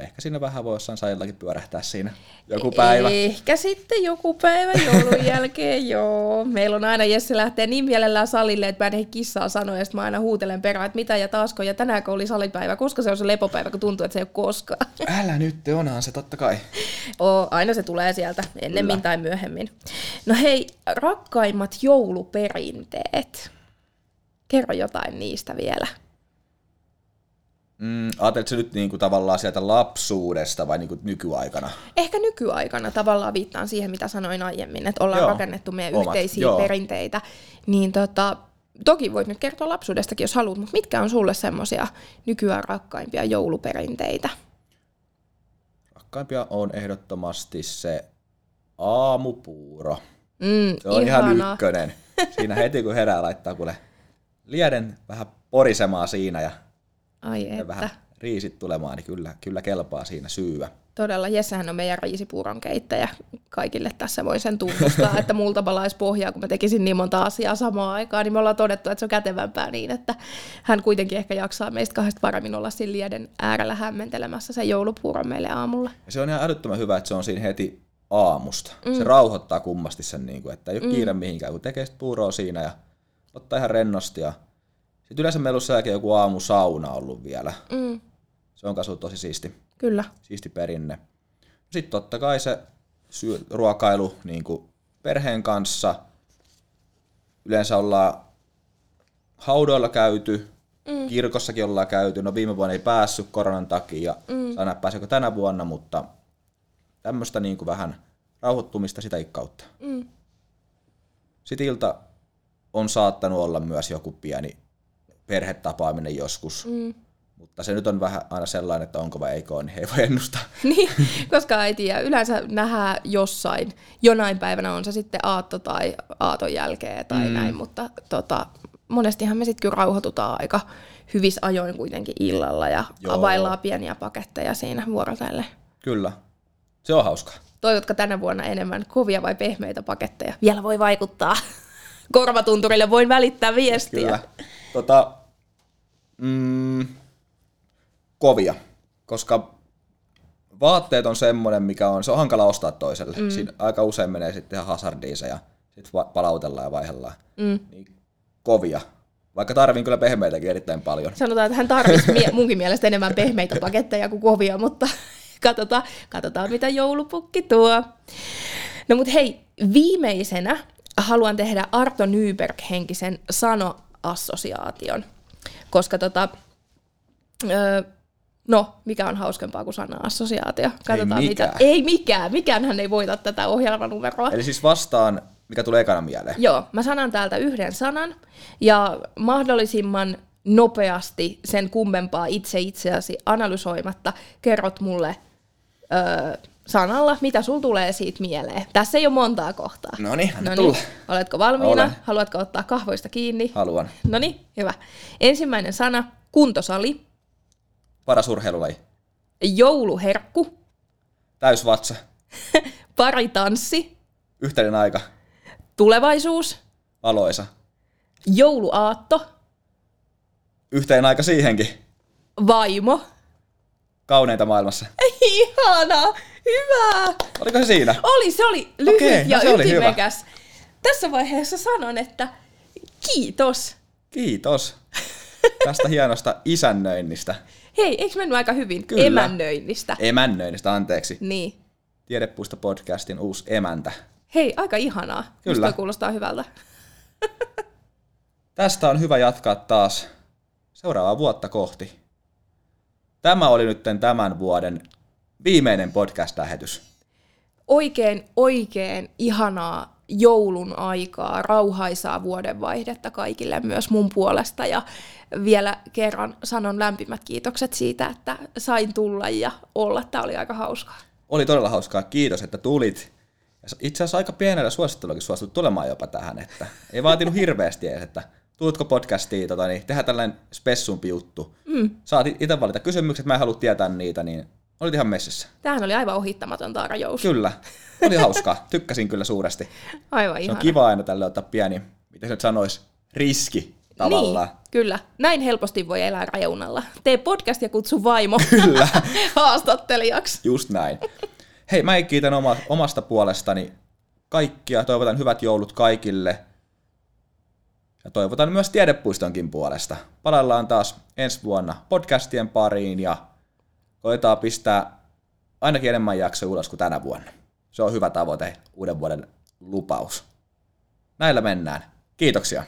Ehkä siinä vähän voi jossain sajillakin pyörähtää siinä joku päivä. Ehkä sitten joku päivä joulun jälkeen, joo. Meillä on aina, Jesse lähtee niin mielellään salille, että mä en kissaa sanoa, ja mä aina huutelen perään, että mitä ja taasko, ja tänäänkö oli salipäivä, koska se on se lepopäivä, kun tuntuu, että se ei ole koskaan. Älä nyt, onhan se totta kai. Oo, aina se tulee sieltä, ennemmin Kyllä. tai myöhemmin. No hei, rakkaimmat jouluperinteet. Kerro jotain niistä vielä. Mm, ajatteletko nyt niinku tavallaan sieltä lapsuudesta vai niinku nykyaikana? Ehkä nykyaikana tavallaan viittaan siihen, mitä sanoin aiemmin, että ollaan joo. rakennettu meidän Omat, yhteisiä joo. perinteitä. Niin tota, toki voit nyt kertoa lapsuudestakin, jos haluat, mutta mitkä on sulle semmoisia nykyään rakkaimpia jouluperinteitä? Rakkaimpia on ehdottomasti se aamupuuro. Mm, se on ihana. ihan ykkönen. Siinä heti kun herää laittaa kuule lieden vähän porisemaa siinä ja Ai että. vähän riisit tulemaan, niin kyllä, kyllä kelpaa siinä syyä. Todella, Jessähän on meidän riisipuuron keittäjä. Kaikille tässä voi sen tunnustaa, että multa palaisi pohjaa, kun mä tekisin niin monta asiaa samaan aikaan, niin me ollaan todettu, että se on kätevämpää niin, että hän kuitenkin ehkä jaksaa meistä kahdesta paremmin olla siinä lieden äärellä hämmentelemässä sen joulupuuron meille aamulla. Ja se on ihan älyttömän hyvä, että se on siinä heti aamusta. Mm. Se rauhoittaa kummasti sen, niin kuin, että ei ole mm. kiire mihinkään, kun tekee puuroa siinä ja ottaa ihan rennosti ja sitten yleensä meillä on joku aamusauna ollut vielä. Mm. Se on kasvu tosi siisti. Kyllä. Siisti perinne. Sitten totta kai se syö, ruokailu niin kuin perheen kanssa. Yleensä ollaan haudoilla käyty, mm. kirkossakin ollaan käyty. No viime vuonna ei päässyt koronan takia, mm. saa nähdä pääseekö tänä vuonna, mutta tämmöistä niin kuin vähän rauhoittumista sitä kautta. Mm. Sitten ilta on saattanut olla myös joku pieni perhetapaaminen joskus. Mm. Mutta se nyt on vähän aina sellainen, että onko vai eikö, niin ei voi ennustaa. niin, koska ei tiedä. Yleensä nähdään jossain, jonain päivänä on se sitten aatto tai aaton jälkeen tai mm. näin, mutta tota, monestihan me sitten kyllä rauhoitutaan aika hyvissä ajoin kuitenkin illalla ja Joo. availlaan pieniä paketteja siinä vuorotelle. Kyllä, se on hauskaa. Toivotko tänä vuonna enemmän kovia vai pehmeitä paketteja? Vielä voi vaikuttaa. Korvatunturille voin välittää viestiä. Kyllä. Tota, mm, kovia, koska vaatteet on semmoinen, mikä on, se on hankala ostaa toiselle. Mm. Siinä aika usein menee sitten ihan hazardiinsa ja sitten palautellaan ja vaihdellaan. Mm. Niin kovia. Vaikka tarviin kyllä pehmeitäkin erittäin paljon. Sanotaan, että hän tarvitsisi mie- munkin mielestä enemmän pehmeitä paketteja kuin kovia, mutta katsotaan, katsotaan mitä joulupukki tuo. No mut hei, viimeisenä haluan tehdä Arto Nyberg-henkisen sano-assosiaation, koska tota, öö, No, mikä on hauskempaa kuin sana-assosiaatio? Katsotaan ei mikään. mitä. Ei mikään. Mikäänhän ei voita tätä ohjelmanumeroa. Eli siis vastaan, mikä tulee ekana mieleen. Joo, mä sanan täältä yhden sanan ja mahdollisimman nopeasti sen kummempaa itse itseäsi analysoimatta kerrot mulle öö, sanalla, mitä sul tulee siitä mieleen. Tässä ei ole montaa kohtaa. No niin, tulla. Oletko valmiina? Olen. Haluatko ottaa kahvoista kiinni? Haluan. No niin, hyvä. Ensimmäinen sana, kuntosali. Paras urheilulaji. Jouluherkku. Täysvatsa. Paritanssi. Yhteinen aika. Tulevaisuus. Valoisa. Jouluaatto. Yhteinen aika siihenkin. Vaimo. Kauneinta maailmassa. Ihana! Hyvä! Oliko se siinä? Oli, se oli lyhyt Okei, ja no se ytimekäs. Oli hyvä. Tässä vaiheessa sanon, että kiitos. Kiitos tästä hienosta isännöinnistä. Hei, eikö mennyt aika hyvin? Kyllä. Emännöinnistä. Emännöinnistä, anteeksi. Niin. Tiedepuista podcastin uusi emäntä. Hei, aika ihanaa. Kyllä. Musta kuulostaa hyvältä. Tästä on hyvä jatkaa taas seuraavaa vuotta kohti. Tämä oli nyt tämän vuoden viimeinen podcast-lähetys. Oikein, oikein ihanaa joulun aikaa, rauhaisaa vuodenvaihdetta kaikille myös mun puolesta ja vielä kerran sanon lämpimät kiitokset siitä, että sain tulla ja olla. Tämä oli aika hauskaa. Oli todella hauskaa. Kiitos, että tulit. Itse asiassa aika pienellä suosittelullakin suostut tulemaan jopa tähän, että ei vaatinut hirveästi edes, että tuutko podcastiin, tota, niin tehdään tällainen spessumpi juttu. Mm. Saat itse valita kysymykset, mä en halua tietää niitä, niin olit ihan messissä. Tämähän oli aivan ohittamaton tarjous. Kyllä, oli hauskaa. Tykkäsin kyllä suuresti. Aivan Se ihana. on kiva aina tälle ottaa pieni, miten se nyt sanoisi, riski tavallaan. Niin, kyllä. Näin helposti voi elää reunalla. Tee podcast ja kutsu vaimo kyllä. haastattelijaksi. Just näin. Hei, mä kiitän oma, omasta puolestani kaikkia. Toivotan hyvät joulut kaikille. Ja toivotan myös Tiedepuistonkin puolesta. Palaillaan taas ensi vuonna podcastien pariin ja koetaan pistää ainakin enemmän jaksoja ulos kuin tänä vuonna. Se on hyvä tavoite, uuden vuoden lupaus. Näillä mennään. Kiitoksia.